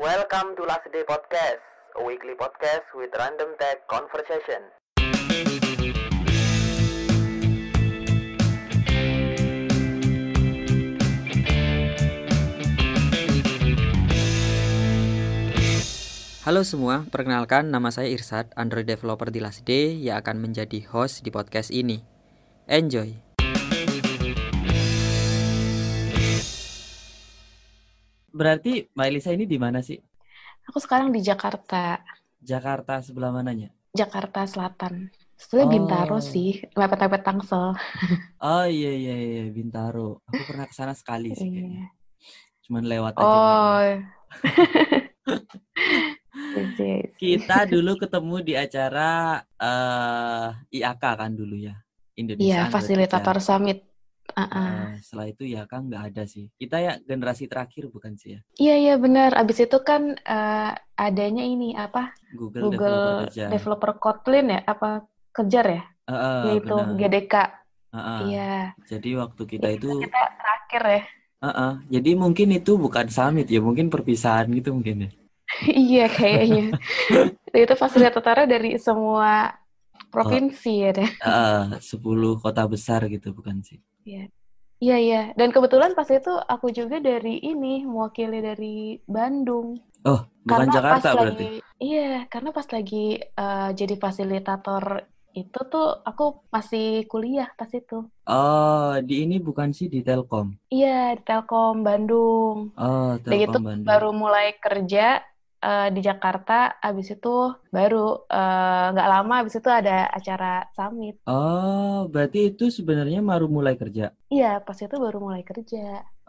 Welcome to Last Day Podcast, a weekly podcast with random tech conversation. Halo semua, perkenalkan nama saya Irsad, Android developer di Last Day yang akan menjadi host di podcast ini. Enjoy! Berarti Mbak Elisa ini di mana sih? Aku sekarang di Jakarta. Jakarta sebelah mananya? Jakarta Selatan. Sebenarnya Oh. Bintaro sih, mepet-mepet Tangsel. Oh iya iya iya Bintaro. Aku pernah ke sana sekali sih Iya. kayaknya. Cuman lewat aja. Oh. Iya. Kita dulu ketemu di acara eh IAK kan dulu ya. Indonesia Iya, fasilitator summit. Ah, ah. Eh, setelah itu ya kan nggak ada sih. Kita ya generasi terakhir bukan sih ya? Iya, iya benar. Abis itu kan eh, adanya ini apa? Google, developer Google kerja. Developer Kotlin ya? Apa Kejar ya? Yaitu benar. GDK. Eh. Iya. Jadi waktu kita itu, kita terakhir ya. eh. jadi mungkin itu bukan summit ya, mungkin perpisahan gitu mungkin ya. iya kayaknya. itu fasilitatornya dari semua provinsi ya deh. Eh, eh, 10 kota besar gitu bukan sih? Iya, iya. Dan kebetulan pas itu aku juga dari ini, mewakili dari Bandung. Oh, bukan Karena Jakarta pas berarti. lagi, iya, karena pas lagi eh, jadi fasilitator itu tuh aku masih kuliah pas itu. Oh, di ini bukan sih di Telkom. Iya, di Telkom Bandung. Oh, Telkom Bandung. baru mulai kerja eh, di Jakarta, abis itu baru eh, nggak lama abis itu ada acara summit. Oh, berarti itu sebenarnya baru mulai kerja. Iya, pas itu baru mulai kerja.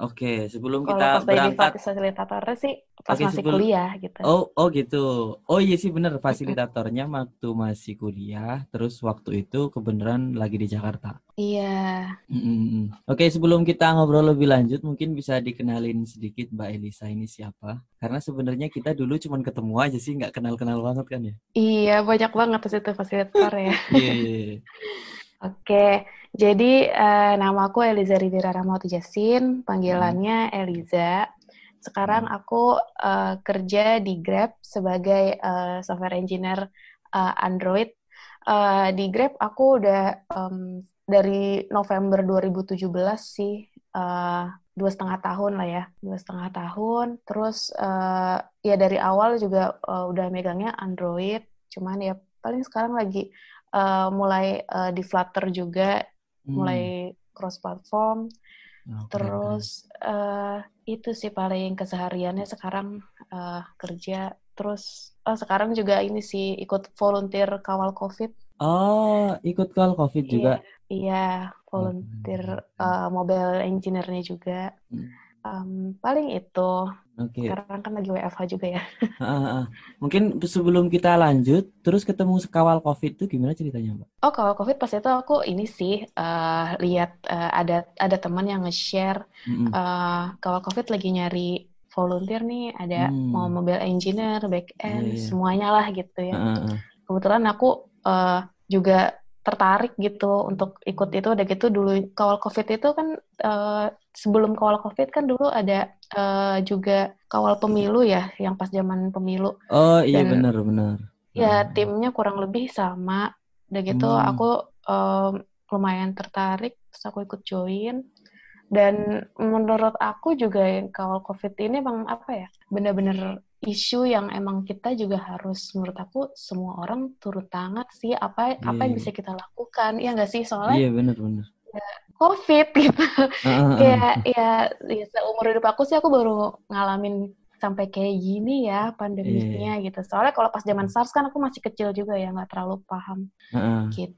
Oke, sebelum Kalau kita pas berangkat. fasilitatornya sih pas Oke, masih sebelum- kuliah gitu. Oh, oh gitu. Oh iya sih bener, fasilitatornya waktu masih kuliah, terus waktu itu kebenaran lagi di Jakarta. Iya. Mm-mm. Oke, sebelum kita ngobrol lebih lanjut, mungkin bisa dikenalin sedikit Mbak Elisa ini siapa? Karena sebenarnya kita dulu cuma ketemu aja sih, nggak kenal-kenal banget kan ya? Iya, banyak banget di situ fasilitator ya. Iya, iya, iya. Oke, jadi eh, nama aku Eliza Rivera Ramawati Jasin, panggilannya Eliza. Sekarang aku eh, kerja di Grab sebagai eh, software engineer eh, Android. Eh, di Grab aku udah em, dari November 2017 sih, eh, dua setengah tahun lah ya, dua setengah tahun. Terus eh, ya dari awal juga eh, udah megangnya Android, cuman ya paling sekarang lagi eh, mulai eh, di Flutter juga, Hmm. mulai cross platform. Oh, keren, Terus eh, itu sih paling kesehariannya sekarang eh, kerja. Terus eh, sekarang juga ini sih ikut volunteer kawal COVID. Oh, ikut call COVID juga. Iya, volunteer eh, mobile engineer-nya juga. Hmm. Em, paling itu. Oke. Sekarang kan lagi WFH juga ya. Mungkin sebelum kita lanjut, terus ketemu kawal COVID itu gimana ceritanya, Mbak? Oh, kalau COVID pas itu aku ini sih eh, lihat eh, ada ada teman yang nge-share eh, kalau COVID lagi nyari volunteer nih, ada Hmm. mau mobile engineer, back end, Iya, iya. semuanya lah gitu ya. Ah, ah. Kebetulan aku eh, juga tertarik gitu untuk ikut itu. Udah gitu dulu kawal COVID itu kan eh, sebelum kawal COVID kan dulu ada eh, juga kawal pemilu ya, yang pas zaman pemilu. Oh iya benar benar. Ya, Hmm. timnya kurang lebih sama. Udah gitu Hmm. aku em, lumayan tertarik, terus aku ikut join. Dan menurut aku juga yang kawal COVID ini emang apa ya, bener-bener isu yang emang kita juga harus, menurut aku semua orang turut tangan sih apa apa yang Iya. bisa kita lakukan. Iya nggak sih? Soalnya Iya benar benar. COVID gitu. Ah. Kayak ya, ya seumur hidup aku sih aku baru ngalamin sampai kayak gini ya pandeminya Iya. gitu. Soalnya kalau pas zaman SARS kan aku masih kecil juga ya nggak terlalu paham Ah, ah. gitu.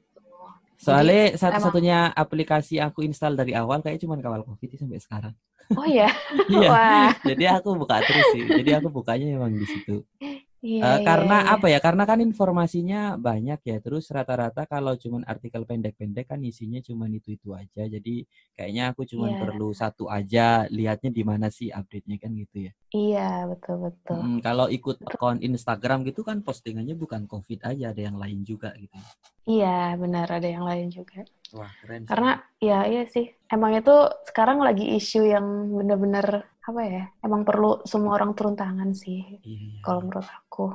Soalnya satu-satunya aplikasi aku install dari awal kayak cuma kawal COVID sampai sekarang. Oh ya, Iya. wah, Jadi aku buka terus sih. Jadi aku bukanya memang di situ. iya, Eh, iya, karena iya. apa ya? Karena kan informasinya banyak ya. Terus rata-rata kalau cuman artikel pendek-pendek kan isinya cuman itu-itu aja. Jadi kayaknya aku cuman Iya. perlu satu aja lihatnya di mana sih update-nya kan gitu ya. Iya, betul betul. Mm, kalau ikut akun Instagram gitu kan postingannya bukan COVID aja, ada yang lain juga gitu. Iya, benar ada yang lain juga. Wah, keren. sih. Karena ya iya sih, emang itu sekarang lagi isu yang bener-bener apa ya emang perlu semua orang turun tangan sih Iya, iya. kalau menurut aku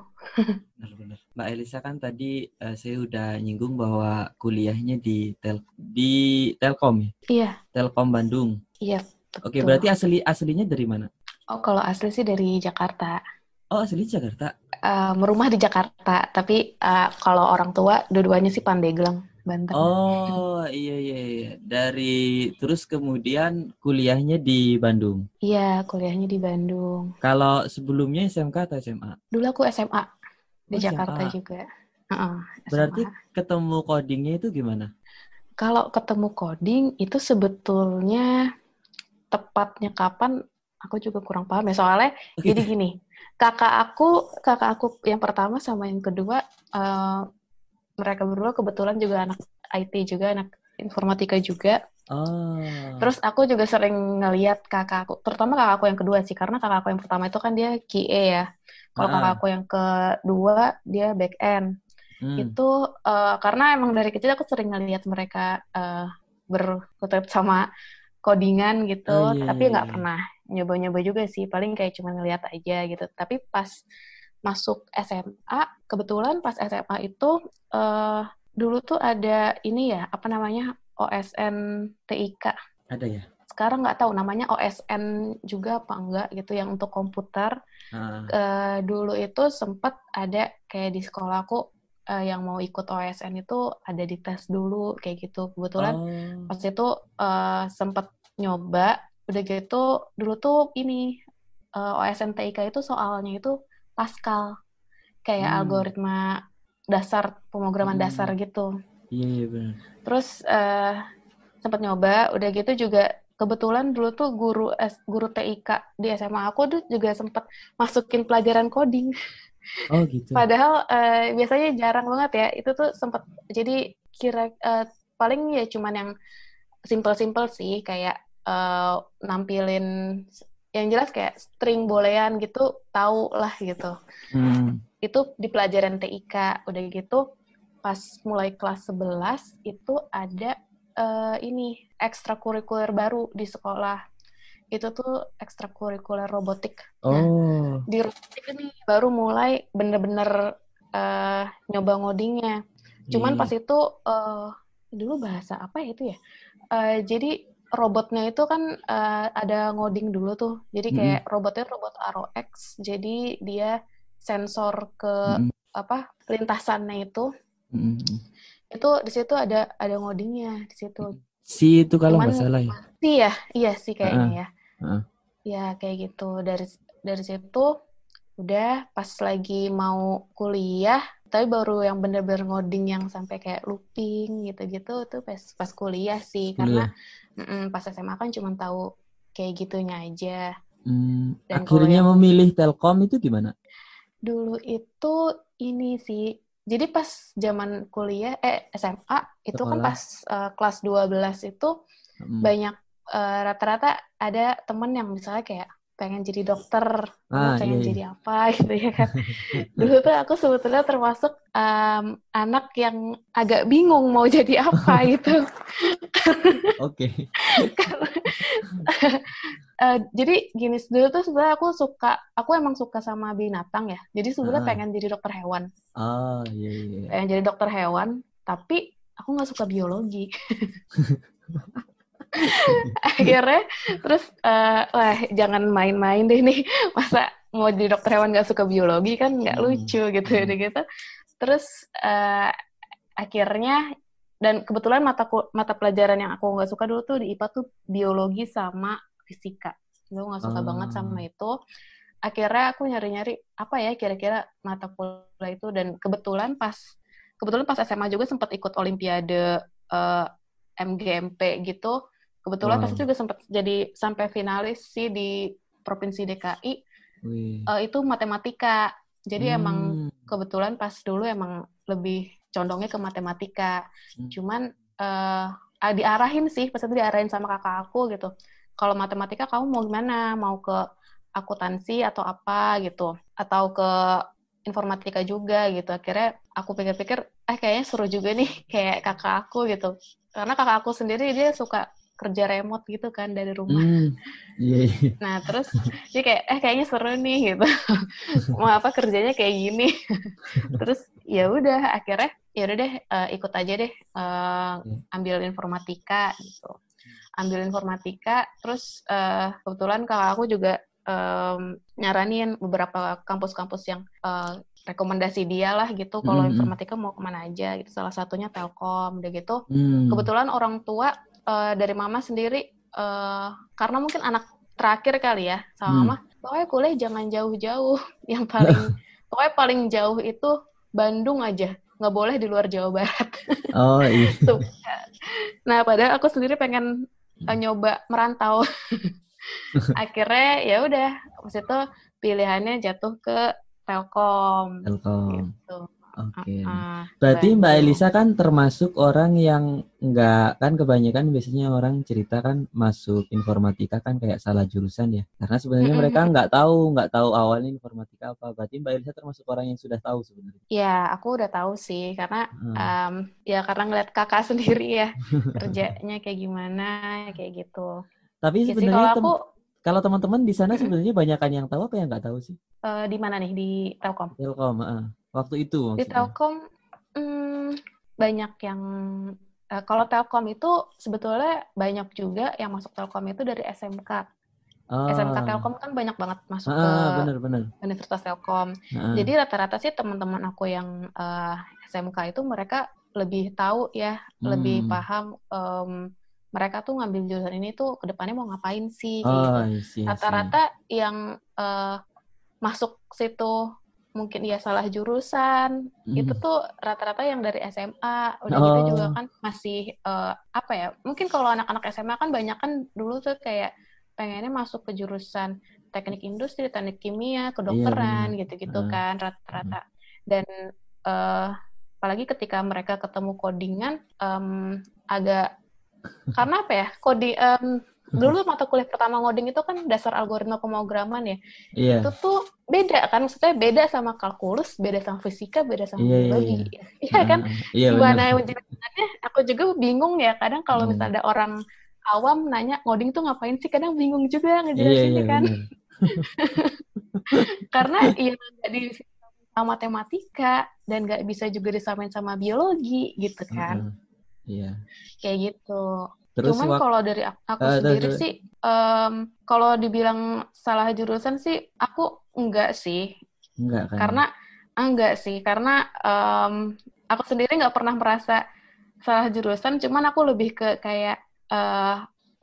Benar-benar. Mbak Elisa kan tadi eh, saya udah nyinggung bahwa kuliahnya di tel di Telkom ya? iya Telkom Bandung. iya Oke, betul. berarti asli aslinya dari mana? oh kalau asli sih dari Jakarta Oh, asli Jakarta. Eh, merumah di Jakarta tapi eh, kalau orang tua dua-duanya sih Pandeglang Banten Oh, iya iya iya. Dari terus kemudian kuliahnya di Bandung. iya kuliahnya di Bandung Kalau sebelumnya SMK atau SMA? dulu aku SMA di Oh, Jakarta SMA. juga Heeh, Berarti SMA. ketemu codingnya itu gimana? kalau ketemu coding itu sebetulnya tepatnya kapan aku juga kurang paham ya soalnya jadi gini kakak aku kakak aku yang pertama sama yang kedua eh, mereka berdua kebetulan juga anak IT juga anak informatika juga Oh. terus aku juga sering ngeliat kakak aku terutama kakak aku yang kedua sih karena kakak aku yang pertama itu kan dia QA ya kalau Ah. kakak aku yang kedua dia back end Hmm. itu eh, karena emang dari kecil aku sering ngeliat mereka eh, berkutat sama codingan gitu, Oh, iya, tapi iya, nggak iya. pernah nyoba-nyoba juga sih, paling kayak cuma ngeliat aja gitu. Tapi pas masuk SMA, kebetulan pas SMA itu eh, dulu tuh ada ini ya, apa namanya OSN TIK. Ada ya? Sekarang nggak tahu namanya OSN juga apa enggak gitu yang untuk komputer. Ah. Eh, dulu itu sempat ada kayak di sekolahku eh, yang mau ikut OSN itu ada di tes dulu kayak gitu. Kebetulan Oh. pas itu eh, sempat nyoba, udah gitu dulu tuh ini eh, OSN TIK itu soalnya itu Pascal, kayak Hmm. algoritma dasar pemrograman Hmm. dasar gitu. Iya iya benar. Terus eh sempat nyoba, udah gitu juga kebetulan dulu tuh guru guru TIK di SMA aku tuh juga sempat masukin pelajaran coding. Oh gitu. Padahal eh, biasanya jarang banget ya. Itu tuh sempat jadi kira eh, paling ya cuman yang simple-simple sih kayak eh, nampilin yang jelas kayak string boolean gitu tahu lah gitu Hmm. itu di pelajaran TIK udah gitu pas mulai kelas 11 itu ada eh, ini ekstrakurikuler baru di sekolah itu tuh ekstrakurikuler robotik Oh. di robotik ini baru mulai bener-bener eh, nyoba ngodingnya cuman iya. pas itu eh, dulu bahasa apa ya itu ya Eh, jadi robotnya itu kan eh, ada ngoding dulu tuh. Jadi kayak robotnya robot ROX jadi dia sensor ke Mm-mm. apa lintasannya itu. Mm-mm. itu di situ ada ada ngodingnya di situ. Si itu kalau nggak salah ya. sih ya? Iya sih kayaknya ya. Heeh. ya kayak gitu. Dari dari situ udah pas lagi mau kuliah tapi baru yang bener-bener ngoding yang sampai kayak looping gitu-gitu tuh pas pas kuliah sih karena mm-mm, pas SMA kan cuma tahu kayak gitunya aja Hmm, Dan akhirnya yang- memilih Telkom itu gimana? dulu itu ini sih jadi pas zaman kuliah eh SMA itu kan Sekolah. pas eh, kelas 12 itu Hmm. banyak eh, rata-rata ada temen yang misalnya kayak pengen jadi dokter, Ah, pengen iya, iya. jadi apa gitu ya kan. Dulu tuh aku sebetulnya termasuk em, anak yang agak bingung mau jadi apa gitu. Oke. Eh, jadi gini dulu tuh sebenarnya aku suka, aku emang suka sama binatang ya. Jadi sebenarnya Ah. pengen jadi dokter hewan, Oh, iya iya. pengen jadi dokter hewan. Tapi aku nggak suka biologi. akhirnya terus eh, wah jangan main-main deh nih masa mau jadi dokter hewan nggak suka biologi kan nggak Hmm. lucu gitu Hmm. gitu terus eh, akhirnya dan kebetulan mata mata pelajaran yang aku nggak suka dulu tuh di IPA tuh biologi sama fisika gue nggak suka Ah. banget sama itu akhirnya aku nyari-nyari apa ya kira-kira mata kuliah itu dan kebetulan pas kebetulan pas SMA juga sempat ikut olimpiade eh, MGMP gitu kebetulan pas Wow. itu juga sempat jadi sampai finalis sih di provinsi DKI Wih. eh, itu matematika jadi emang Hmm. kebetulan pas dulu emang lebih condongnya ke matematika Hmm. cuman eh ah, diarahin sih pas itu diarahin sama kakak aku gitu kalau matematika kamu mau gimana mau ke akuntansi atau apa gitu atau ke informatika juga gitu akhirnya aku pikir-pikir eh kayaknya seru juga nih kayak kakak aku gitu karena kakak aku sendiri dia suka kerja remote gitu kan dari rumah. Hmm, iya, iya. Nah, terus dia kayak eh kayaknya seru nih gitu. Mau apa kerjanya kayak gini. terus ya udah akhirnya ya udah deh eh, ikut aja deh eh, ambil informatika gitu. Ambil informatika terus eh, kebetulan kakak aku juga em, nyaranin beberapa kampus-kampus yang eh, rekomendasi dia lah gitu kalau Mm-mm. informatika mau ke mana aja gitu. Salah satunya Telkom udah gitu Hmm. kebetulan orang tua eh, dari mama sendiri eh, karena mungkin anak terakhir kali ya sama Hmm. mama pokoknya kuliah jangan jauh-jauh yang paling pokoknya paling jauh itu Bandung aja nggak boleh di luar Jawa Barat Oh iya. Tuh. nah padahal aku sendiri pengen eh, nyoba merantau akhirnya ya udah waktu itu pilihannya jatuh ke Telkom Telkom. gitu Oke. Ah, Berarti Mbak. Elisa kan termasuk orang yang nggak kan kebanyakan biasanya orang cerita kan masuk informatika kan kayak salah jurusan ya. Karena sebenarnya mereka nggak tahu nggak tahu awalnya informatika apa. Berarti Mbak Elisa termasuk orang yang sudah tahu sebenarnya. ya aku udah tahu sih karena Hmm. Um, ya karena ngeliat kakak sendiri ya kerjanya kayak gimana kayak gitu. Tapi Ya sih sebenarnya kalau aku kalau teman-teman di sana sebenarnya banyakan yang tahu apa yang nggak tahu sih? eh, di mana nih di Telkom? Telkom, heeh. Waktu itu Di. Telkom hmm, banyak yang eh, kalau Telkom itu sebetulnya banyak juga yang masuk Telkom itu dari SMK. Ah, SMK Telkom kan banyak banget masuk ah, ke benar-benar. Universitas Telkom. Heeh. Jadi rata-rata sih teman-teman aku yang eh, SMK itu mereka lebih tahu ya, lebih Hmm. paham em, mereka tuh ngambil jurusan ini tuh ke depannya mau ngapain sih Oh, gitu. Rata-rata yang eh, masuk situ mungkin ya salah jurusan itu Hmm. tuh rata-rata yang dari SMA udah gitu Oh. juga kan masih eh, apa ya mungkin kalau anak-anak SMA kan banyak kan dulu tuh kayak pengennya masuk ke jurusan teknik industri teknik kimia kedokteran gitu-gitu Ah. kan rata-rata dan eh, apalagi ketika mereka ketemu codingan em, agak karena apa ya kodi em, dulu mata kuliah pertama ngoding itu kan dasar algoritma pemrograman ya Iya. itu tuh beda kan maksudnya beda sama kalkulus beda sama fisika beda sama Iya, iya, biologi iya kan Ah, Iya gimana benar. jelasannya aku juga bingung ya kadang kalau Hmm. misalnya ada orang awam nanya ngoding tuh ngapain sih kadang bingung juga ngejelasinnya iya kan benar. karena ya nggak di sama matematika dan nggak bisa juga disamain sama biologi gitu kan Heeh. Iya. kayak gitu Terus Cuman kalau dari ak- aku terus, sendiri terus. sih, em, kalau dibilang salah jurusan sih, aku enggak sih. enggak kan? Karena enggak sih, karena em, aku sendiri nggak pernah merasa salah jurusan. Cuman aku lebih ke kayak eh,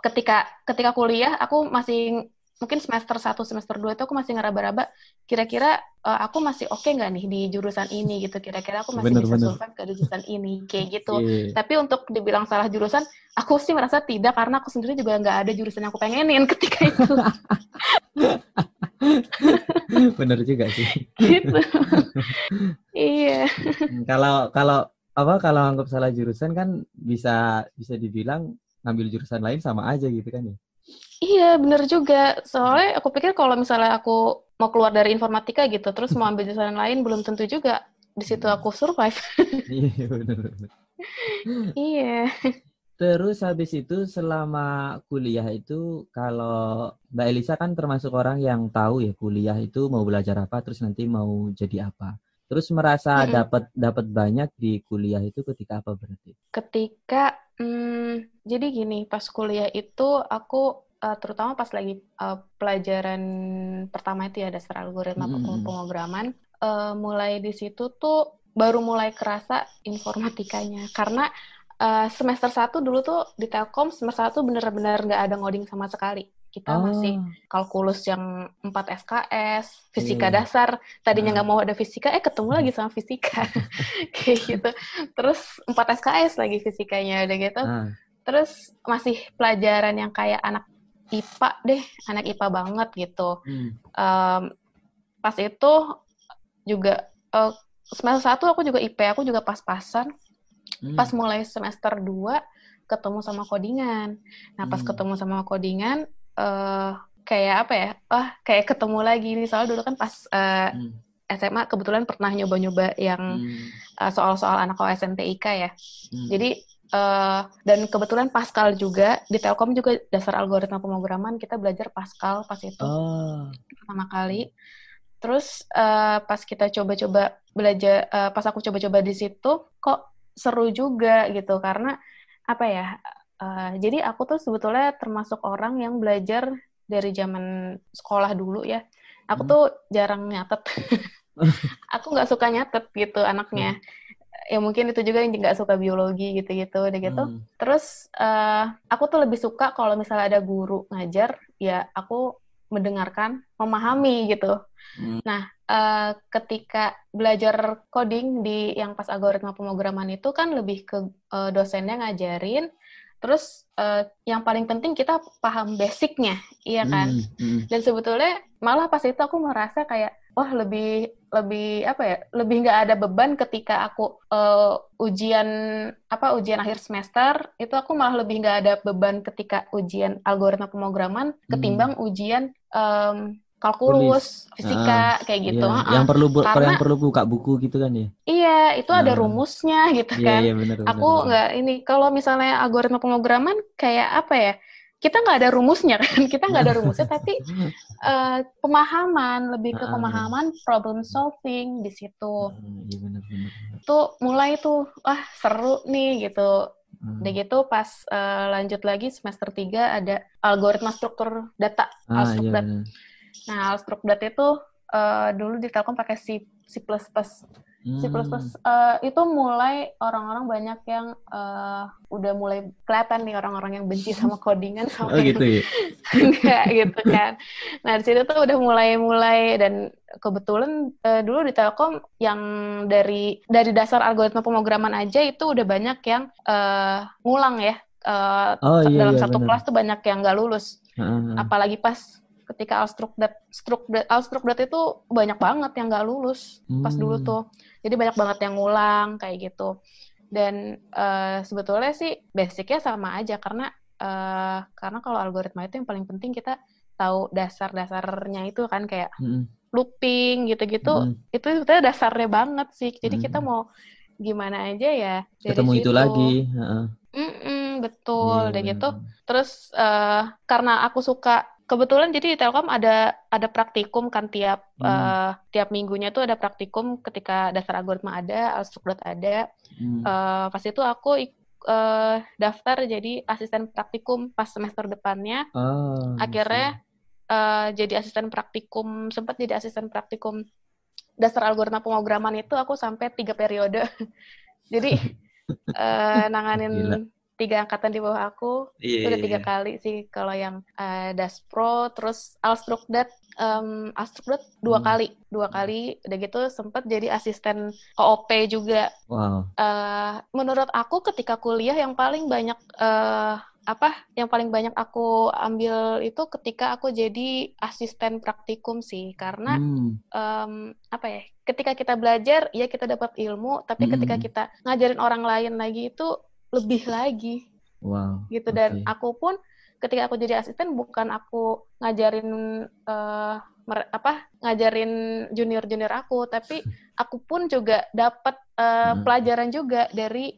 ketika ketika kuliah, aku masih mungkin semester 1, semester 2 itu aku masih ngeraba-raba. Kira-kira eh, aku masih oke nggak nih di jurusan ini gitu. Kira-kira aku masih Bener, bisa bener. survive ke jurusan ini, kayak gitu. Iya. Tapi untuk dibilang salah jurusan, aku sih merasa tidak karena aku sendiri juga nggak ada jurusan yang aku pengenin ketika itu. Bener juga sih. gitu. iya. Kalau kalau apa kalau anggap salah jurusan kan bisa bisa dibilang ngambil jurusan lain sama aja gitu kan ya. Iya, bener juga. Soalnya aku pikir kalau misalnya aku mau keluar dari informatika gitu, terus mau ambil jurusan lain, belum tentu juga di situ aku survive. Iya bener. bener. iya. Terus habis itu selama kuliah itu kalau Mbak Elisa kan termasuk orang yang tahu ya kuliah itu mau belajar apa terus nanti mau jadi apa. Terus merasa Mm-mm. dapat dapat banyak di kuliah itu ketika apa berarti? Ketika, hmm, jadi gini, pas kuliah itu aku, eh, terutama pas lagi eh, pelajaran pertama itu ya, dasar algoritma Mm-mm. pem- pemrograman, eh, mulai di situ tuh baru mulai kerasa informatikanya. Karena eh, semester 1 dulu tuh di Telkom, semester 1 bener-bener nggak ada ngoding sama sekali. Kita masih Oh, kalkulus yang 4 SKS, fisika Iya. dasar, tadinya Ah. nggak mau ada fisika, eh ketemu lagi sama fisika. Kayak gitu. Terus 4 SKS lagi fisikanya, udah gitu. ah, Terus masih pelajaran yang kayak anak IPA deh, anak IPA banget gitu. hmm, Em, pas itu juga, eh, semester 1 aku juga IP, aku juga pas-pasan. hmm. Pas mulai semester 2, ketemu sama codingan. Nah, pas Hmm. ketemu sama codingan, eh kayak apa ya? Ah, kayak ketemu lagi nih. Soalnya dulu kan pas eh, hmm, SMA kebetulan pernah nyoba-nyoba yang hmm, soal-soal anak OSN TIK ya. hmm. Jadi eh, dan kebetulan Pascal juga di Telkom juga dasar algoritma pemrograman kita belajar Pascal pas itu Oh. pertama kali. Terus eh, pas kita coba-coba belajar, eh, pas aku coba-coba di situ, kok seru juga gitu karena apa ya? eh, jadi aku tuh sebetulnya termasuk orang yang belajar dari zaman sekolah dulu ya. Aku Hmm. tuh jarang nyatet. aku nggak suka nyatet gitu anaknya. Ya mungkin itu juga yang nggak suka biologi gitu-gitu, udah gitu. Hmm. Terus eh, aku tuh lebih suka kalau misalnya ada guru ngajar, ya aku mendengarkan, memahami gitu. Hmm. Nah, eh, ketika belajar coding di yang pas algoritma pemrograman itu kan lebih ke eh, dosennya ngajarin, terus eh, yang paling penting kita paham basicnya, iya kan? Hmm, hmm. Dan sebetulnya malah pas itu aku merasa kayak wah lebih lebih apa ya lebih nggak ada beban ketika aku eh, ujian apa ujian akhir semester itu aku malah lebih nggak ada beban ketika ujian algoritma pemrograman ketimbang ujian em, kalkulus fisika kayak gitu Iya. Yang perlu bu- Karena- yang perlu buka buku gitu kan ya? iya itu ada Nah. rumusnya gitu Iya kan iya benar, aku nggak ini kalau misalnya algoritma pemrograman kayak apa ya kita nggak ada rumusnya kan? Kita nggak ada rumusnya tapi eh, pemahaman lebih ke Ah. pemahaman problem solving di situ. Ah, Iya tuh mulai tuh wah seru nih gitu. Hmm. udah gitu pas eh, lanjut lagi semester 3 ada algoritma struktur data Ah iya benar. nah Alstrukdat itu eh, dulu di Telkom pakai C C++ C++ Hmm. eh, itu mulai orang-orang banyak yang eh, udah mulai kelihatan nih orang-orang yang benci sama codingan sama Oh gitu ya. enggak gitu kan. Nah, di situ tuh udah mulai-mulai dan kebetulan eh, dulu di Telkom yang dari dari dasar algoritma pemrograman aja itu udah banyak yang eh, ngulang ya. Eh, Oh iya dalam iya satu benar. kelas tuh banyak yang nggak lulus. Ah. Apalagi pas ketika Alstrukdat, Strukdat, Alstrukdat itu banyak banget yang nggak lulus pas dulu Hmm. tuh. Jadi banyak banget yang ngulang kayak gitu. Dan eh, sebetulnya sih basicnya sama aja karena eh, karena kalau algoritma itu yang paling penting kita tahu dasar-dasarnya itu kan kayak Hmm, looping gitu-gitu. hmm. Itu sebetulnya dasarnya banget sih. Jadi kita Hmm. mau gimana aja ya dari Ketemu itu lagi. Heeh. Mm-mm, betul, Iya, udah benar. gitu. Terus eh, karena aku suka kebetulan jadi di Telkom ada ada praktikum kan tiap Hmm. eh, tiap minggunya tuh ada praktikum ketika dasar algoritma ada, Alstrukdat ada. Hmm. Eh, pas itu aku eh, daftar jadi asisten praktikum pas semester depannya. Oh, Akhirnya eh, jadi asisten praktikum sempat jadi asisten praktikum dasar algoritma pemrograman itu aku sampai tiga periode. jadi eh, nanganin Gila. Tiga angkatan di bawah aku itu udah iya, tiga iya. kali sih kalau yang eh, Daspro terus Alstrukdat em, Alstrukdat dua Hmm. kali dua kali udah gitu sempat jadi asisten OOP juga Wow. eh menurut aku ketika kuliah yang paling banyak eh apa yang paling banyak aku ambil itu ketika aku jadi asisten praktikum sih karena Hmm. em, apa ya ketika kita belajar ya kita dapat ilmu tapi ketika Mm-mm. kita ngajarin orang lain lagi itu lebih lagi Wow. gitu dan oke. aku pun ketika aku jadi asisten bukan aku ngajarin eh, mer- apa ngajarin junior junior aku tapi aku pun juga dapat eh, Hmm. pelajaran juga dari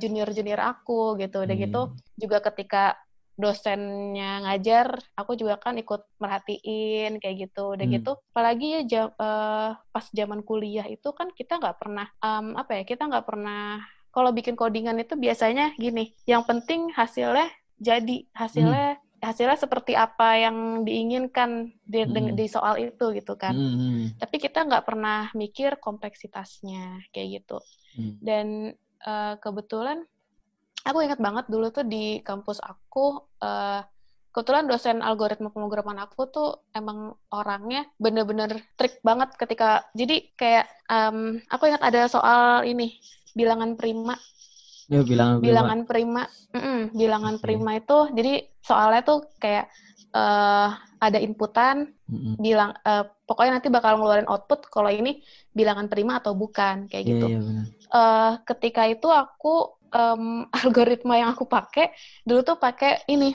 junior junior aku gitu udah Iya. gitu juga ketika dosennya ngajar aku juga kan ikut merhatiin kayak gitu udah Hmm. gitu apalagi ya jam, eh, pas zaman kuliah itu kan kita nggak pernah em, apa ya kita nggak pernah kalau bikin codingan itu biasanya gini yang penting hasilnya jadi hasilnya hasilnya seperti apa yang diinginkan di, Hmm. di soal itu gitu kan Hmm, hmm, tapi kita nggak pernah mikir kompleksitasnya kayak gitu hmm. dan eh, kebetulan aku ingat banget dulu tuh di kampus aku eh, kebetulan dosen algoritma pemrograman aku tuh emang orangnya bener-bener trik banget ketika jadi kayak em, aku ingat ada soal ini bilangan prima Ya bilang bilangan prima, mm-mm, bilangan Oke. prima itu jadi soalnya tuh kayak eh ada inputan Hmm, bilang eh, pokoknya nanti bakal ngeluarin output kalau ini bilangan prima atau bukan kayak Iya gitu. iya benar. Eh, ketika itu aku em, algoritma yang aku pakai dulu tuh pakai ini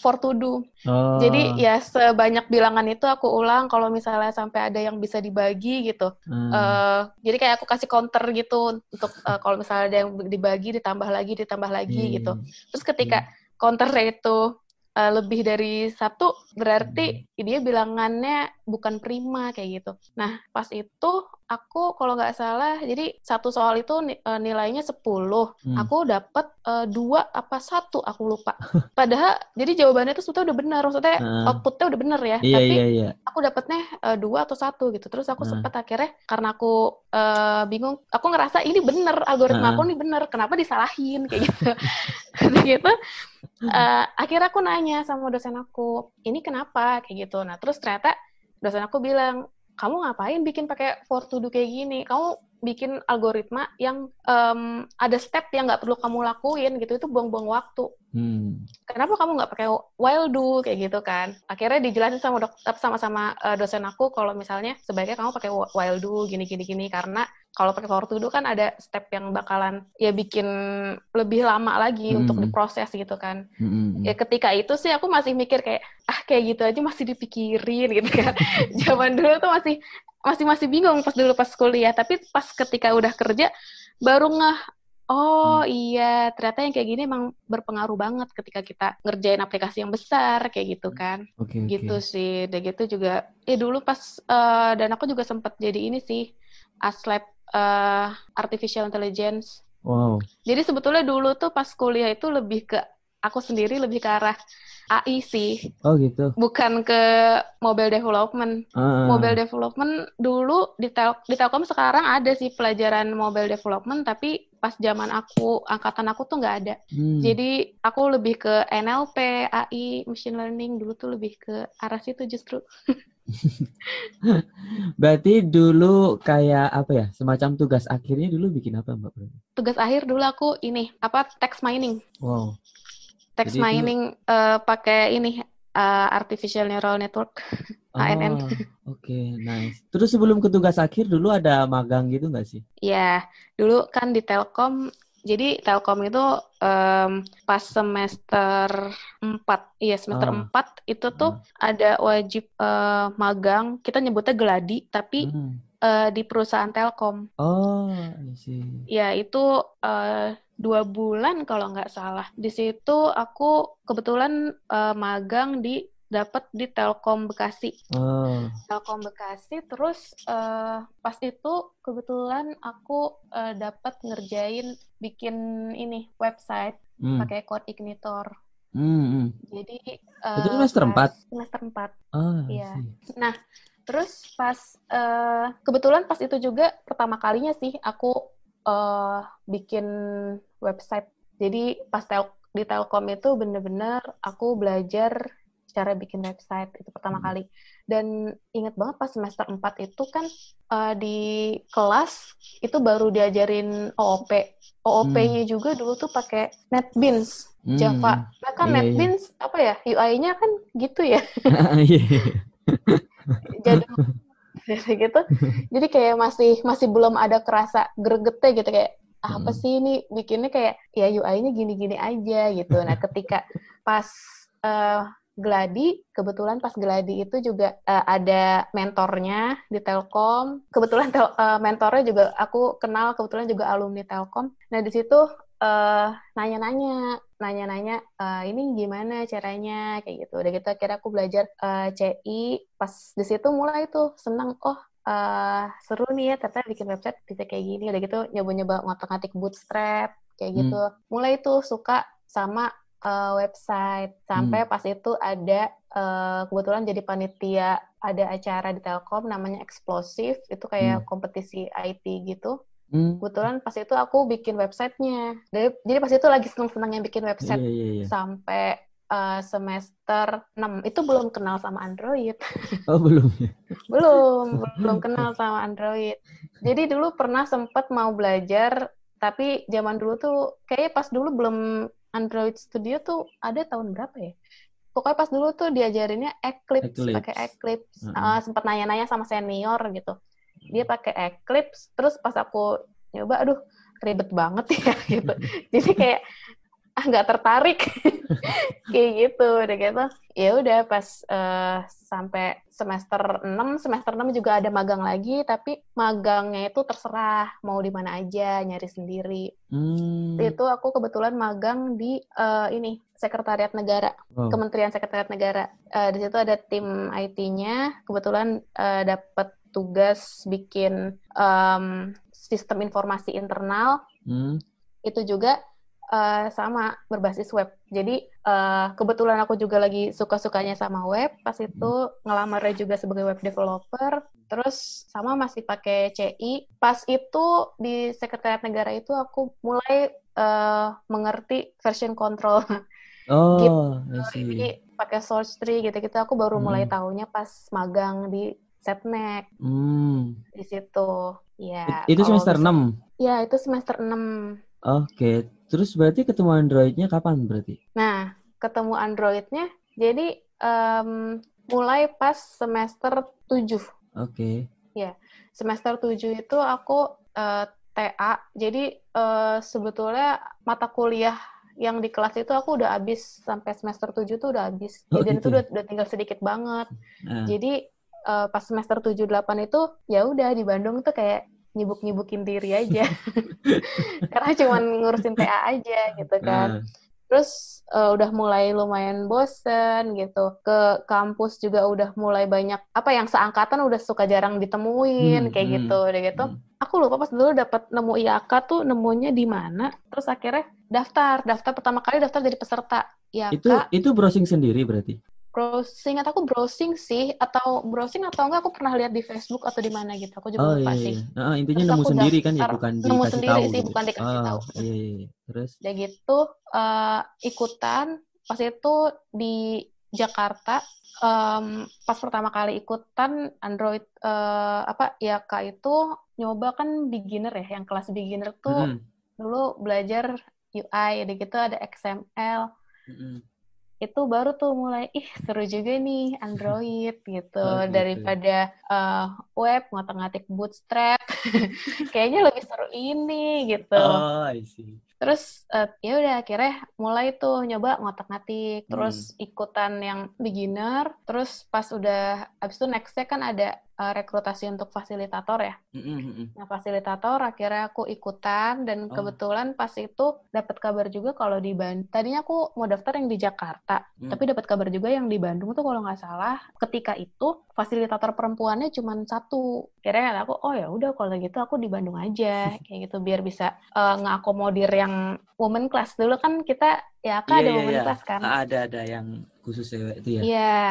for to do. Oh. Jadi ya sebanyak bilangan itu aku ulang kalau misalnya sampai ada yang bisa dibagi gitu. Hmm. Eh, jadi kayak aku kasih counter gitu untuk eh, kalau misalnya ada yang dibagi ditambah lagi ditambah lagi Iya, gitu. iya. Terus ketika counternya itu eh, lebih dari satu berarti dia bilangannya bukan prima kayak gitu. Nah pas itu aku kalau nggak salah jadi satu soal itu eh, nilainya 10 Hmm. aku dapat eh, dua apa satu aku lupa. Padahal jadi jawabannya itu sebetulnya udah benar maksudnya Heeh. outputnya udah benar ya. Iya, Tapi iya, iya. aku dapatnya eh, dua atau satu gitu terus aku Nah. sempat akhirnya karena aku eh, bingung aku ngerasa ini bener algoritma Nah. aku ini bener kenapa disalahin kayak gitu gitu eh, akhirnya aku nanya sama dosen aku ini kenapa kayak gitu nah terus ternyata dosen aku bilang kamu ngapain bikin pakai for to do kayak gini? Kamu bikin algoritma yang em, ada step yang nggak perlu kamu lakuin gitu itu buang-buang waktu. Hmm. kenapa kamu nggak pakai while do kayak gitu kan? Akhirnya dijelasin sama dok sama sama eh, dosen aku kalau misalnya sebaiknya kamu pakai wh- while do gini gini gini karena kalau pakai do kan ada step yang bakalan ya bikin lebih lama lagi untuk Hmm. diproses gitu kan. Hmm, hmm, ya ketika itu sih aku masih mikir kayak ah kayak gitu aja masih dipikirin gitu kan. Zaman dulu tuh masih masih masih bingung pas dulu pas kuliah. Tapi pas ketika udah kerja baru ngeh oh iya ternyata yang kayak gini emang berpengaruh banget ketika kita ngerjain aplikasi yang besar kayak gitu kan. Oke. gitu sih. Dan gitu juga eh dulu pas eh, dan aku juga sempat jadi ini sih aslab eh, artificial intelligence Wow. jadi sebetulnya dulu tuh pas kuliah itu lebih ke aku sendiri lebih ke arah AI sih, Oh gitu. bukan ke mobile development. Ah, Mobile development dulu di, tel di Telkom sekarang ada sih pelajaran mobile development, tapi pas zaman aku angkatan aku tuh nggak ada. hmm. Jadi aku lebih ke NLP, AI, machine learning dulu tuh lebih ke arah situ justru. Berarti dulu kayak apa ya? Semacam tugas akhirnya dulu bikin apa, Mbak? Tugas akhir dulu aku ini apa text mining. Wow. Text Jadi itu- mining eh, pakai ini eh, artificial neural network. ANN. Oh, Oke, nice. Terus sebelum ke tugas akhir dulu ada magang gitu nggak sih? Ya, dulu kan di Telkom, jadi Telkom itu em, pas semester 4, iya semester Ah. 4 itu tuh ada wajib eh, magang, kita nyebutnya geladi, tapi Hmm. eh, di perusahaan Telkom. Oh, I see. Ya, itu eh, dua bulan kalau nggak salah. Di situ aku kebetulan eh, magang di dapat di Telkom Bekasi. Oh, Telkom Bekasi terus eh, pas itu kebetulan aku eh, dapat ngerjain bikin ini website hmm. pakai Code Ignitor. Hmm, hmm. Jadi Itu eh, semester pas- empat? Semester 4. Oh, I Iya. see. Terus pas eh, kebetulan pas itu juga pertama kalinya sih aku eh, bikin website. Jadi pas tel di Telkom itu bener-bener aku belajar cara bikin website itu pertama Hmm. kali. Dan inget banget pas semester 4 itu kan eh, di kelas itu baru diajarin OOP. OOP-nya juga dulu tuh pakai NetBeans Hmm. Java. Nah kan Iya. NetBeans apa ya? UI-nya kan gitu ya. Iya. jadi gitu jadi kayak masih masih belum ada kerasa gregetnya gitu kayak ah, apa Hmm. sih ini bikinnya kayak ya UI-nya gini-gini aja gitu nah ketika pas eh, Gladi kebetulan pas Gladi itu juga eh, ada mentornya di Telkom. Kebetulan tel- eh, mentornya juga aku kenal kebetulan juga alumni Telkom. Nah di situ eh, nanya-nanya nanya-nanya eh, ini gimana caranya? Kayak gitu. Udah gitu akhirnya aku belajar eh, CI pas di situ mulai tuh senang oh eh, seru nih ya ternyata bikin website bisa kayak gini. Udah gitu nyoba-nyoba ngotak-ngatik bootstrap kayak Hmm. gitu mulai tuh suka sama eh, website sampai pas itu ada eh, kebetulan jadi panitia ada acara di Telkom namanya Explosive itu kayak Hmm. kompetisi IT gitu Hmm. kebetulan pas itu aku bikin websitenya jadi, jadi pas itu lagi seneng-senengnya bikin website iya, iya. sampai uh, semester 6 itu belum kenal sama Android Oh, belum ya. belum belum kenal sama Android jadi dulu pernah sempat mau belajar tapi zaman dulu tuh kayaknya pas dulu belum Android Studio tuh ada tahun berapa ya pokoknya pas dulu tuh diajarinnya Eclipse, Eclipse. pakai Eclipse Mm-mm. Uh, sempat nanya-nanya sama senior gitu dia pakai Eclipse terus pas aku nyoba aduh ribet banget ya gitu jadi kayak ah nggak tertarik kayak gitu udah gitu ya udah pas eh, sampai semester 6 semester 6 juga ada magang lagi tapi magangnya itu terserah mau di mana aja nyari sendiri Hmm. itu aku kebetulan magang di eh, ini sekretariat negara Wow. Kementerian Sekretariat Negara Eh, di situ ada tim IT-nya kebetulan eh, dapat tugas bikin em, sistem informasi internal Hmm. itu juga eh, sama berbasis web. Jadi eh, kebetulan aku juga lagi suka-sukanya sama web. Pas itu ngelamarnya juga sebagai web developer. Terus sama masih pakai CI. Pas itu di Sekretariat Negara itu aku mulai eh, mengerti version control. Oh, see. Jadi pakai source tree gitu-gitu aku baru mulai Hmm. tahunya pas magang di Setnek Hmm. di situ. Ya. It- itu semester 6. Ya, itu semester 6. Oke. Terus berarti ketemu Androidnya kapan berarti? Nah, ketemu Androidnya, jadi em, mulai pas semester 7. Oke. Semester 7 itu aku eh, TA, jadi eh, sebetulnya mata kuliah yang di kelas itu aku udah habis sampai semester 7 tuh udah habis. Oh, Dan gitu itu ya? udah, udah tinggal sedikit banget. Nah, Jadi eh, pas semester 7 8 itu ya udah di Bandung tuh kayak nyibuk-nyibukin diri aja. Karena cuman ngurusin TA aja gitu kan. nah. Terus eh, udah mulai lumayan bosen gitu. Ke kampus juga udah mulai banyak apa yang seangkatan udah suka jarang ditemuin Hmm, kayak hmm, gitu, udah gitu. hmm. Aku lupa pas dulu dapat nemu IAK tuh nemunya di mana. Terus akhirnya daftar, daftar pertama kali daftar jadi peserta IAK. Itu itu browsing sendiri berarti. Browsing atau aku browsing sih atau browsing atau enggak aku pernah lihat di Facebook atau di mana gitu. Aku juga Oh lupa iya, sih. iya. Nah, intinya Terus nemu sendiri kan ya, bukan nemu dikasih sendiri tahu. sih, gitu. bukan dikasih oh, tahu. Iya, iya, iya. Terus? Udah gitu eh, ikutan pas itu di Jakarta em, pas pertama kali ikutan Android eh, apa ya kak itu nyoba kan beginner ya yang kelas beginner tuh Mm-mm. dulu belajar UI udah gitu ada XML Mm-mm. Itu baru tuh mulai ih seru juga nih Android gitu Oh, gitu. daripada eh, web ngotak-ngatik bootstrap kayaknya lebih seru ini gitu Oh, I see. terus eh, ya udah akhirnya mulai tuh nyoba ngotak-ngatik Hmm. terus ikutan yang beginner terus pas udah abis itu nextnya kan ada eh, rekrutasi untuk fasilitator ya mm-mm. Nah, fasilitator akhirnya aku ikutan dan Oh. kebetulan pas itu dapat kabar juga kalau di Bandung. Tadinya aku mau daftar yang di Jakarta, Hmm. tapi dapat kabar juga yang di Bandung tuh kalau nggak salah ketika itu fasilitator perempuannya cuma satu. Kira aku, oh ya udah kalau gitu aku di Bandung aja kayak gitu biar bisa eh, ngakomodir yang woman class dulu kan kita ya kan Iya, ada iya, woman iya. class kan. Ah, Ada ada yang khusus cewek itu ya. Iya,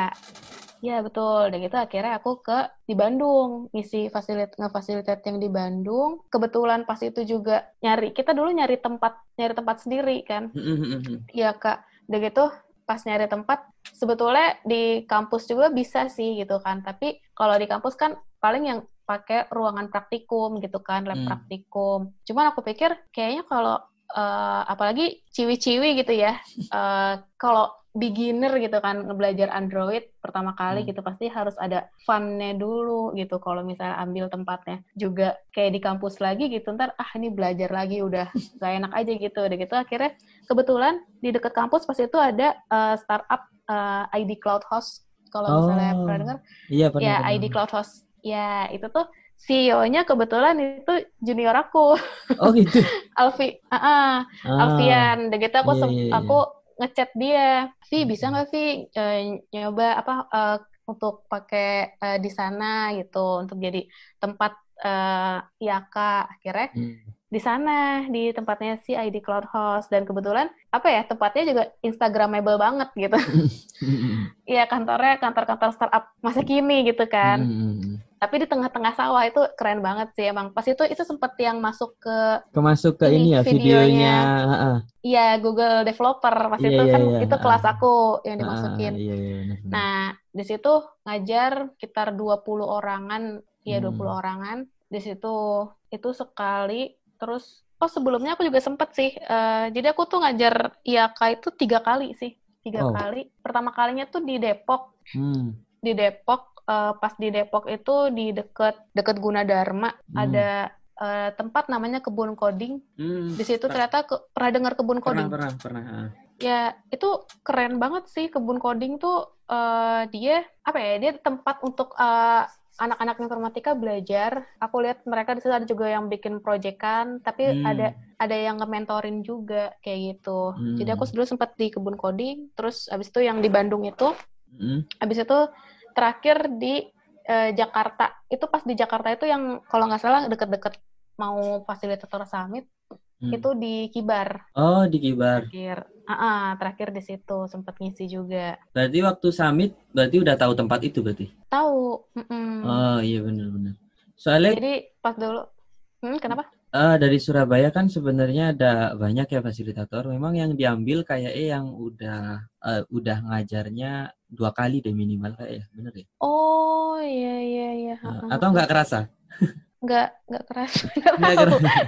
iya betul. Dan gitu akhirnya aku ke di Bandung ngisi fasilit ngefasilitate yang di Bandung. Kebetulan pas itu juga nyari kita dulu nyari tempat nyari tempat sendiri kan. Mm-mm, mm-mm. Iya kak. Udah gitu pas nyari tempat sebetulnya di kampus juga bisa sih gitu kan. Tapi kalau di kampus kan paling yang pakai ruangan praktikum gitu kan, lab Hmm. praktikum. Cuman aku pikir kayaknya kalau eh, apalagi ciwi-ciwi gitu ya, eh, kalau beginner gitu kan belajar Android pertama kali Hmm. gitu pasti harus ada fun-nya dulu gitu kalau misalnya ambil tempatnya juga kayak di kampus lagi gitu ntar ah ini belajar lagi udah gak enak aja gitu udah gitu akhirnya kebetulan di dekat kampus pas itu ada eh, startup eh, ID Cloud Host kalau misalnya Oh, pernah dengar Iya pernah. ya pernah. ID Cloud Host ya itu tuh CEO-nya kebetulan itu junior aku Oh gitu. Alfi ah, ah, Ah, Alfian udah gitu aku Iya, sem- iya, iya. aku ngechat dia Vi bisa Hmm. nggak Vi eh, nyoba apa eh, untuk pakai eh, di sana gitu untuk jadi tempat eh, IAK akhirnya Hmm. di sana di tempatnya si ID Cloud Host dan kebetulan apa ya tempatnya juga Instagramable banget gitu. Iya kantornya kantor-kantor startup masa kini gitu kan Mm-mm. Tapi di tengah-tengah sawah itu keren banget sih emang pas itu itu sempet yang masuk ke Kemasuk ke Ini ini ya videonya. iya Google Developer pas Iya, itu iya, kan iya. itu kelas Ah. aku yang dimasukin Iya iya benar. benar. nah di situ ngajar sekitar 20 orangan ya Hmm. 20 orangan di situ itu sekali terus oh sebelumnya aku juga sempet sih eh, jadi aku tuh ngajar IAK itu tiga kali sih tiga Oh. kali pertama kalinya tuh di Depok Hmm. di Depok eh, pas di Depok itu di deket deket Gunadarma Hmm. ada eh, tempat namanya kebun coding. Hmm, Di situ ternyata ke- pernah dengar kebun pernah coding. pernah pernah. ah. Ya, itu keren banget sih kebun coding tuh eh, dia apa ya? Dia tempat untuk eh, anak-anak informatika belajar. Aku lihat mereka di situ ada juga yang bikin proyekan, tapi Hmm. ada ada yang nge-mentorin juga kayak gitu. Jadi aku Hmm. dulu sempat di kebun coding, terus abis itu yang di Bandung itu, Hmm. abis itu terakhir di eh, Jakarta. Itu pas di Jakarta itu yang kalau nggak salah deket-deket mau fasilitator summit Hmm. itu di Kibar. Oh, di Kibar. Terakhir, Ah, ah, terakhir di situ sempat ngisi juga. Berarti waktu summit berarti udah tahu tempat itu berarti. Tahu, mm-mm. Oh, iya benar-benar. Soalnya Jadi pas dulu, hmm, kenapa? Eh, dari Surabaya kan sebenarnya ada banyak ya fasilitator. Memang yang diambil kayak eh yang udah eh, udah ngajarnya dua kali deh minimal kayak ya, bener ya? Oh iya iya iya. Ah, atau nggak kerasa? nggak nggak keras. Nggak kerasa.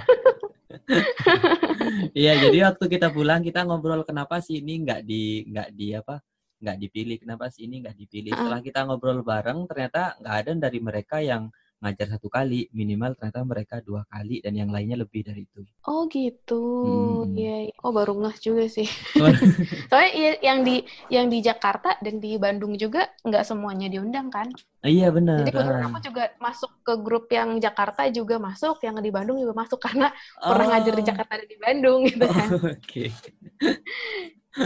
Iya, jadi waktu kita pulang kita ngobrol kenapa sih ini nggak di nggak di apa nggak dipilih, kenapa sih ini nggak dipilih. Setelah kita ngobrol bareng, ternyata nggak ada dari mereka yang ngajar satu kali, minimal ternyata mereka dua kali dan yang lainnya lebih dari itu. Oh gitu, Hmm. iya. iya. Oh baru ngeh juga sih. Soalnya i- yang di yang di Jakarta dan di Bandung juga nggak semuanya diundang kan. Iya benar. Jadi kebetulan aku juga masuk ke grup yang Jakarta juga masuk, yang di Bandung juga masuk karena pernah ngajar di Oh, Jakarta dan di Bandung gitu kan. Oke.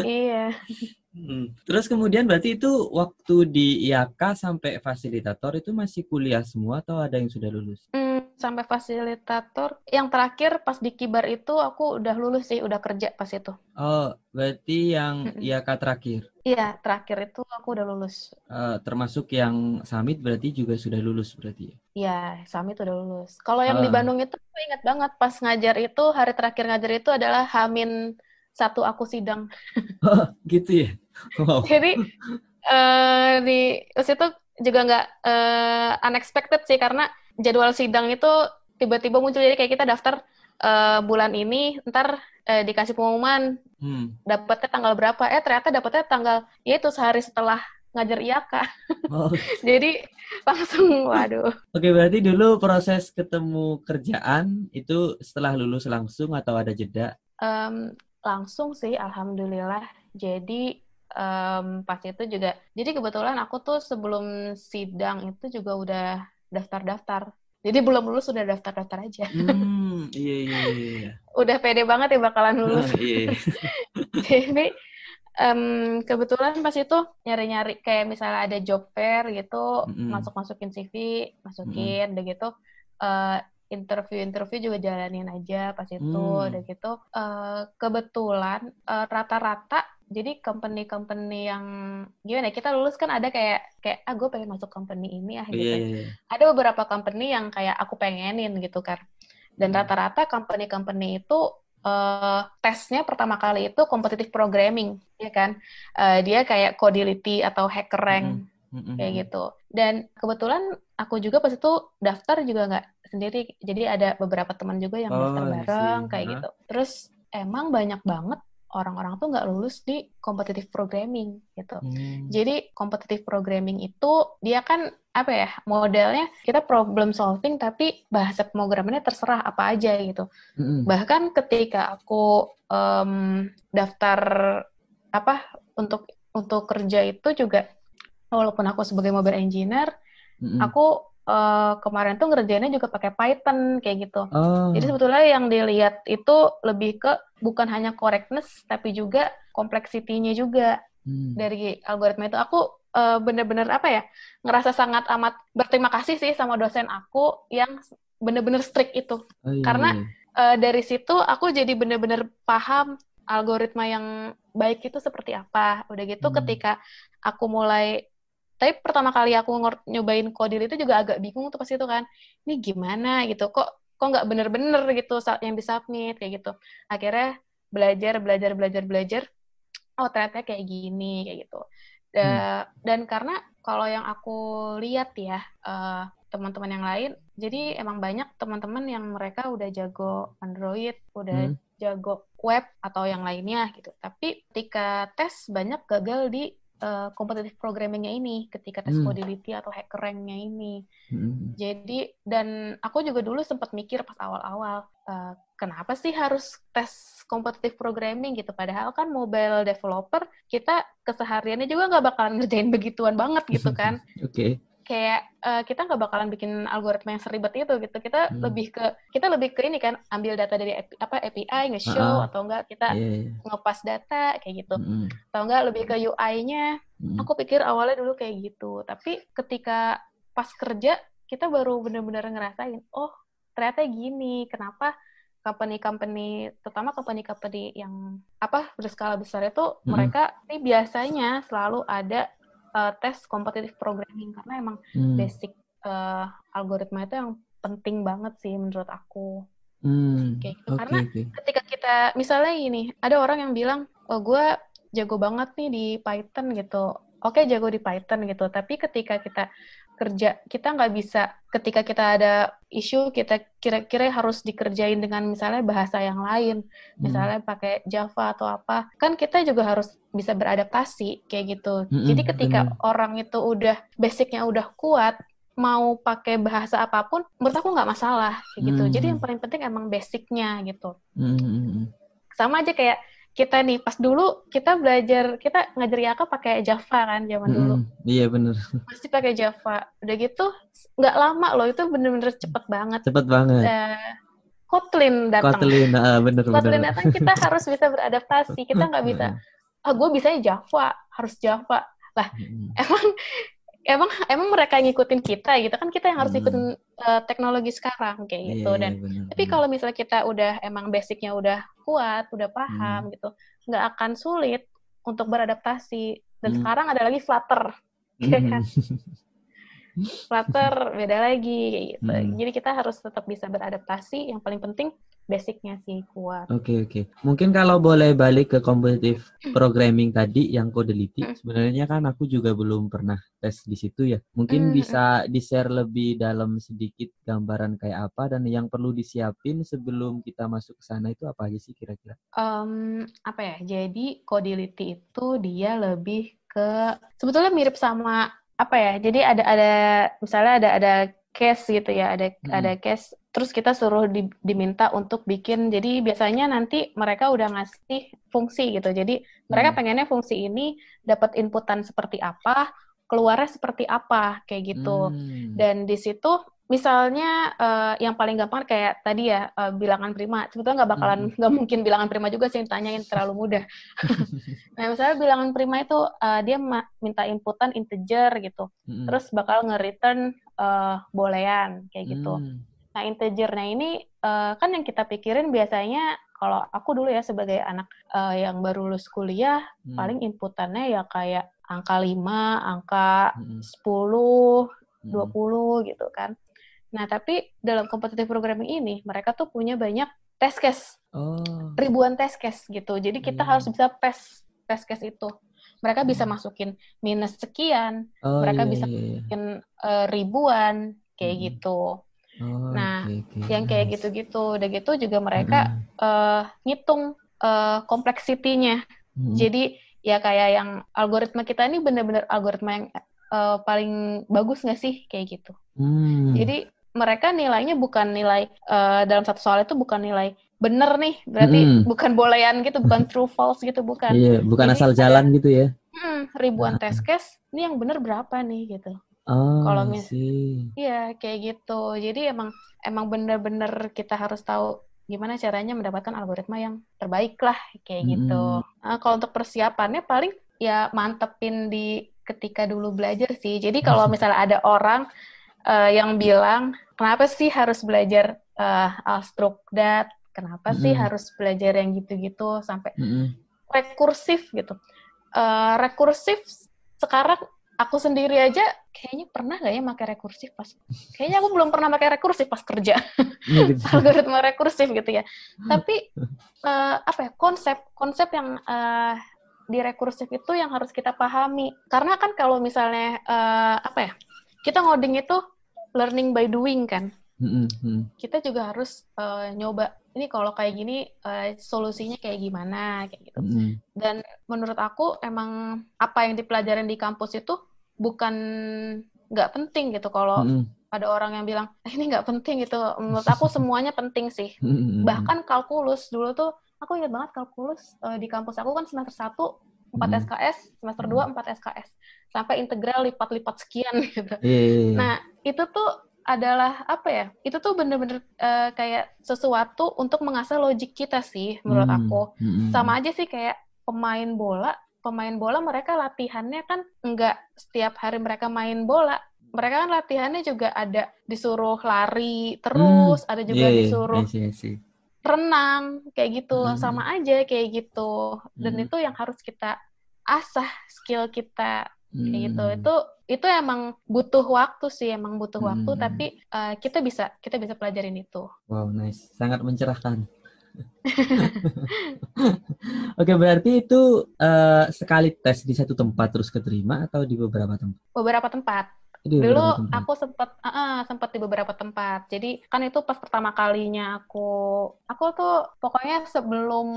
iya. Hmm. Terus kemudian berarti itu waktu di IAK sampai fasilitator itu masih kuliah semua atau ada yang sudah lulus? Hmm, sampai fasilitator. Yang terakhir pas di Kibar itu aku udah lulus sih, udah kerja pas itu. Oh, berarti yang. IAK terakhir. Iya, terakhir itu aku udah lulus. Eh, termasuk yang summit berarti juga sudah lulus berarti ya? Iya, Summit udah lulus. Kalau yang di Ah. Bandung itu aku ingat banget pas ngajar itu hari terakhir ngajar itu adalah Hamin satu aku sidang. Gitu ya? Wow. Jadi eh di itu juga nggak eh, unexpected sih karena jadwal sidang itu tiba-tiba muncul jadi kayak kita daftar eh, bulan ini ntar eh, dikasih pengumuman Hmm. dapatnya tanggal berapa eh ternyata dapatnya tanggal ya itu sehari setelah ngajar IAK Oh, jadi langsung waduh Oke, berarti dulu proses ketemu kerjaan itu setelah lulus langsung atau ada jeda? Em, langsung sih alhamdulillah jadi em, pas itu juga jadi kebetulan aku tuh sebelum sidang itu juga udah daftar-daftar jadi belum lulus udah daftar-daftar aja Hmm, iya iya iya. iya. udah pede banget ya bakalan lulus Ah, iya. jadi em, kebetulan pas itu nyari-nyari kayak misalnya ada job fair gitu Mm-mm. masuk-masukin CV masukin udah gitu eh, interview-interview juga jalanin aja pas itu Hmm. udah gitu eh, kebetulan eh, rata-rata jadi company-company yang gimana ya, kita lulus kan ada kayak kayak ah gue pengen masuk company ini ah gitu iya. iya. ada beberapa company yang kayak aku pengenin gitu kan. Dan Hmm. rata-rata company-company itu eh, tesnya pertama kali itu competitive programming, ya kan? Eh, dia kayak Codility atau HackerRank Mm-mm. kayak gitu. Dan kebetulan aku juga pas itu daftar juga nggak sendiri, jadi ada beberapa teman juga yang Oh, daftar bareng kayak Hah? gitu. Terus emang banyak banget orang-orang tuh nggak lulus di competitive programming gitu. Hmm. Jadi competitive programming itu dia kan apa ya modelnya kita problem solving tapi bahasa pemrogramannya terserah apa aja gitu. Mm-mm. Bahkan ketika aku em, daftar apa untuk untuk kerja itu juga walaupun aku sebagai mobile engineer Mm-mm. aku eh, kemarin tuh ngerjainnya juga pakai Python kayak gitu. Oh. Jadi sebetulnya yang dilihat itu lebih ke bukan hanya correctness tapi juga complexity-nya juga Hmm. dari algoritma itu aku eh, bener-bener apa ya ngerasa sangat amat berterima kasih sih sama dosen aku yang bener-bener strict itu Oh, iya, karena-. Eh, dari situ aku jadi bener-bener paham algoritma yang baik itu seperti apa udah gitu Hmm. ketika aku mulai tapi pertama kali aku nyobain Codil itu juga agak bingung tuh pas itu kan. Ini gimana gitu? Kok kok nggak bener-bener gitu saat yang disubmit kayak gitu. Akhirnya belajar belajar belajar belajar. Oh ternyata kayak gini kayak gitu. Da- dan karena kalau yang aku lihat ya eh, teman-teman yang lain jadi emang banyak teman-teman yang mereka udah jago Android udah Hmm. jago web atau yang lainnya gitu. Tapi ketika tes banyak gagal di uh, competitive programmingnya ini ketika tes Hmm. codility atau hacker rank-nya ini. Mm-mm. Jadi dan aku juga dulu sempat mikir pas awal-awal eh, kenapa sih harus tes competitive programming gitu padahal kan mobile developer kita kesehariannya juga nggak bakalan ngerjain begituan banget gitu kan Oke. Kayak eh, kita nggak bakalan bikin algoritma yang seribet itu gitu kita Hmm. lebih ke kita lebih ke ini kan ambil data dari API, apa API nge-show Ah, ah. atau enggak kita Iya, iya. ngepas data kayak gitu Mm-mm. atau enggak lebih ke UI-nya Mm-mm. aku pikir awalnya dulu kayak gitu tapi ketika pas kerja kita baru bener-bener ngerasain oh ternyata gini kenapa company-company terutama company-company yang apa berskala besar itu Mm-mm. mereka ini biasanya selalu ada uh, tes competitive programming karena emang Mm. basic uh, algoritma itu yang penting banget sih menurut aku Mm. Kayak gitu. Oke, Karena oke. ketika kita misalnya gini ada orang yang bilang oh gue jago banget nih di Python gitu oke jago di Python gitu tapi ketika kita kerja kita nggak bisa ketika kita ada isu kita kira-kira harus dikerjain dengan misalnya bahasa yang lain Mm. misalnya pakai Java atau apa kan kita juga harus bisa beradaptasi kayak gitu Mm-mm, jadi ketika benar. orang itu udah basicnya udah kuat mau pakai bahasa apa pun menurut aku nggak masalah kayak gitu jadi Hmm. yang paling penting emang basicnya gitu Mm, mm, mm. sama aja kayak kita nih pas dulu kita belajar kita ngajar Yaka pakai Java kan zaman dulu. Mm, Iya bener. pasti pakai Java. Udah gitu nggak lama loh itu bener-bener cepet banget. Cepet banget. Eh, Kotlin datang. Kotlin, ah, bener Kotlin bener. datang kita harus bisa beradaptasi. Kita nggak bisa ah gue bisanya Java harus Java. Mm, emang emang emang mereka ngikutin kita gitu kan kita yang harus Hmm. ikutin eh, teknologi sekarang kayak Iya, gitu iya, dan bener, tapi bener. kalau misalnya kita udah emang basicnya udah kuat udah Hmm. paham gitu nggak akan sulit untuk beradaptasi dan Hmm. sekarang ada lagi Flutter ya kan? Flutter beda lagi kayak gitu Hmm. jadi kita harus tetap bisa beradaptasi yang paling penting basicnya sih kuat Oke oke. Mungkin kalau boleh balik ke competitive programming tadi yang codelity, Hmm. sebenarnya kan aku juga belum pernah tes di situ ya. Mungkin Hmm. bisa di-share lebih dalam sedikit gambaran kayak apa dan yang perlu disiapin sebelum kita masuk ke sana itu apa aja sih kira-kira? Em, apa ya jadi codility itu dia lebih ke sebetulnya mirip sama apa ya jadi ada ada misalnya ada ada case gitu ya ada Hmm. ada case terus kita suruh di- diminta untuk bikin jadi biasanya nanti mereka udah ngasih fungsi gitu jadi mereka Hmm. pengennya fungsi ini dapat inputan seperti apa keluarnya seperti apa kayak gitu Hmm. dan di situ misalnya eh, yang paling gampang kayak tadi ya eh, bilangan prima sebetulnya nggak bakalan nggak mungkin bilangan prima juga sih yang ditanyain terlalu mudah nah misalnya bilangan prima itu eh, dia minta inputan integer gitu Mm-mm. terus bakal nge-return eh, boolean kayak gitu Hmm. Nah integernya ini eh, kan yang kita pikirin biasanya kalau aku dulu ya sebagai anak eh, yang baru lulus kuliah Hmm. paling inputannya ya kayak angka 5, angka Mm-mm. 10 Mm-mm. 20 gitu kan. Nah, tapi dalam competitive programming ini mereka tuh punya banyak test case, Oh. ribuan test case gitu. Jadi kita Hmm. harus bisa pass test case itu. Mereka bisa Hmm. masukin minus sekian, Oh, mereka iya, bisa iya, iya. masukin eh, ribuan kayak Hmm. gitu. Oh, Nah, oke, oke. Yang kayak gitu-gitu. Udah gitu juga mereka Mm-mm. eh, ngitung eh, kompleksitinya. Mm-mm. Jadi ya kayak yang algoritma kita ini benar-benar algoritma yang eh, paling bagus nggak sih kayak gitu. Hmm. Jadi mereka nilainya bukan nilai eh, dalam satu soal itu bukan nilai bener nih, berarti Mm-mm. bukan boolean gitu, bukan true false gitu, bukan. Iya, bukan Jadi asal ada- jalan gitu ya. Hmm, ribuan Ah. test case, ini yang bener berapa nih gitu. Oh, Kalau I mis- see. Iya, kayak gitu. Jadi emang emang bener-bener kita harus tahu gimana caranya mendapatkan algoritma yang terbaik lah kayak gitu. Nah, kalau untuk persiapannya paling ya mantepin di ketika dulu belajar sih. Jadi kalau misalnya ada orang eh, yang bilang kenapa sih harus belajar eh, Alstrukdat? Kenapa sih Mm-mm. harus belajar yang gitu-gitu sampai Mm-mm. rekursif gitu? Eh, rekursif sekarang aku sendiri aja kayaknya pernah nggak ya pakai rekursif pas kayaknya aku belum pernah pakai rekursif pas kerja Iya gitu. algoritma rekursif gitu ya. Tapi eh, apa ya konsep konsep yang eh, di rekursif itu yang harus kita pahami. Karena kan kalau misalnya eh, apa ya kita ngoding itu learning by doing kan. Mm. kita juga harus eh, nyoba ini kalau kayak gini eh, solusinya kayak gimana kayak gitu. Dan menurut aku emang apa yang dipelajarin di kampus itu bukan nggak penting gitu. Kalau Mm-mm. ada orang yang bilang "Eh, ini nggak penting gitu, menurut aku semuanya penting sih. Mm-mm. Bahkan kalkulus dulu tuh aku ingat banget kalkulus eh, di kampus aku kan semester 1 4 Mm. SKS, semester 2 4 SKS. Sampai integral lipat-lipat sekian gitu. Iya, iya, iya. Nah, itu tuh adalah apa ya? Itu tuh bener-bener eh, kayak sesuatu untuk mengasah logik kita sih, menurut Mm, aku. mm-mm. Sama aja sih kayak pemain bola. Pemain bola mereka latihannya kan enggak setiap hari mereka main bola. Mereka kan latihannya juga ada disuruh lari terus, ada juga Iya, iya, disuruh see, I see. renang kayak gitu. Mm. Sama aja kayak gitu. Dan Mm. itu yang harus kita asah skill kita kayak gitu itu itu emang butuh waktu sih emang butuh waktu Hmm. tapi uh, kita bisa kita bisa pelajarin itu Wow, nice. Sangat mencerahkan. Oke, berarti itu eh, sekali tes di satu tempat terus keterima atau di beberapa tempat? beberapa tempat Dulu aku sempat ah, ah, sempat di beberapa tempat jadi kan itu pas pertama kalinya aku aku tuh pokoknya sebelum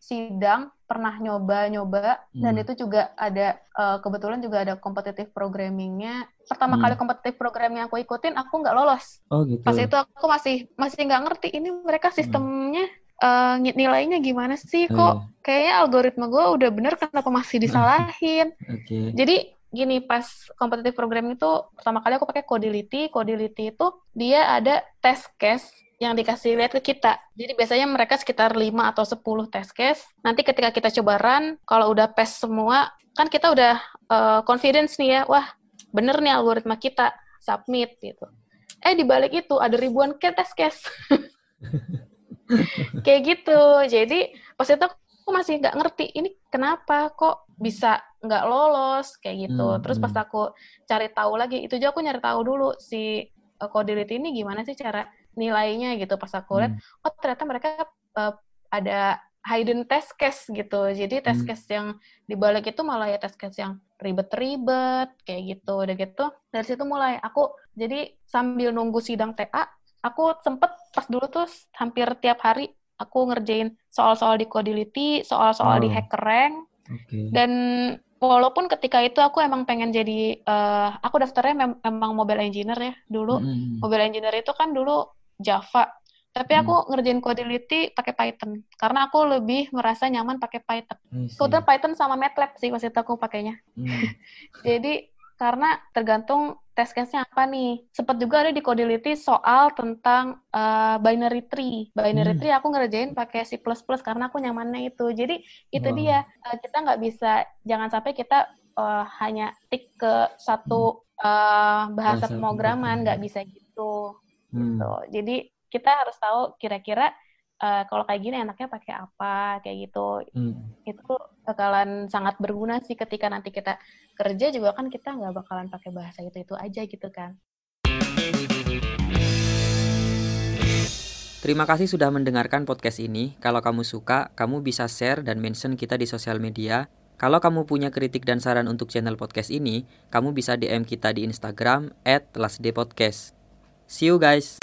sidang pernah nyoba nyoba dan Hmm. itu juga ada uh, kebetulan juga ada competitive programmingnya pertama Hmm. kali competitive program yang aku ikutin aku nggak lolos Oh, gitu. pas itu aku masih masih nggak ngerti ini mereka sistemnya eh, ngi- nilainya gimana sih Oh, kok iya. kayaknya algoritma gue udah bener kenapa masih disalahin Oke. jadi gini pas kompetitif program itu pertama kali aku pakai Codility Codility itu dia ada test case yang dikasih lihat ke kita. Jadi biasanya mereka sekitar 5 atau 10 test case. Nanti ketika kita coba run, kalau udah pass semua, kan kita udah eh, confidence nih ya, wah bener nih algoritma kita, submit gitu. Eh di balik itu ada ribuan ke test case. Kayak gitu. Jadi pas itu aku masih nggak ngerti ini kenapa kok bisa nggak lolos kayak gitu. Hmm, Terus pas hmm. aku cari tahu lagi, itu juga aku nyari tahu dulu si uh, Codility ini gimana sih cara nilainya gitu. Pas aku lihat, Hmm. oh ternyata mereka uh, ada hidden test case gitu. Jadi test Hmm. case yang dibalik itu malah ya test case yang ribet-ribet kayak gitu. Udah gitu dari situ mulai aku jadi sambil nunggu sidang TA, aku sempet pas dulu tuh hampir tiap hari aku ngerjain soal-soal di Codility, soal-soal di Oh. HackerRank Oke. dan walaupun ketika itu aku emang pengen jadi eh, aku daftarnya mem- memang mobile engineer ya dulu. Mm-mm. Mobile engineer itu kan dulu Java. Tapi Hmm. aku ngerjain Codility pakai Python karena aku lebih merasa nyaman pakai Python. Kebetulan Python sama MATLAB sih pas itu aku pakainya. Hmm. Jadi karena tergantung test case-nya apa nih. Sempat juga ada di Codility soal tentang eh, binary tree. Binary Hmm. tree aku ngerjain pakai C++ karena aku nyamannya itu. Jadi itu Wow. dia eh, kita nggak bisa jangan sampai kita eh, hanya tik ke satu eh, bahasa Bahasa pemrograman pemrograman. nggak bisa gitu. Hmm. gitu. Jadi kita harus tahu kira-kira eh, kalau kayak gini enaknya pakai apa kayak gitu Hmm. itu bakalan sangat berguna sih ketika nanti kita kerja juga kan kita nggak bakalan pakai bahasa itu itu aja gitu kan Terima kasih sudah mendengarkan podcast ini. Kalau kamu suka, kamu bisa share dan mention kita di sosial media. Kalau kamu punya kritik dan saran untuk channel podcast ini, kamu bisa DM kita di Instagram @lastdaypodcast. See you guys.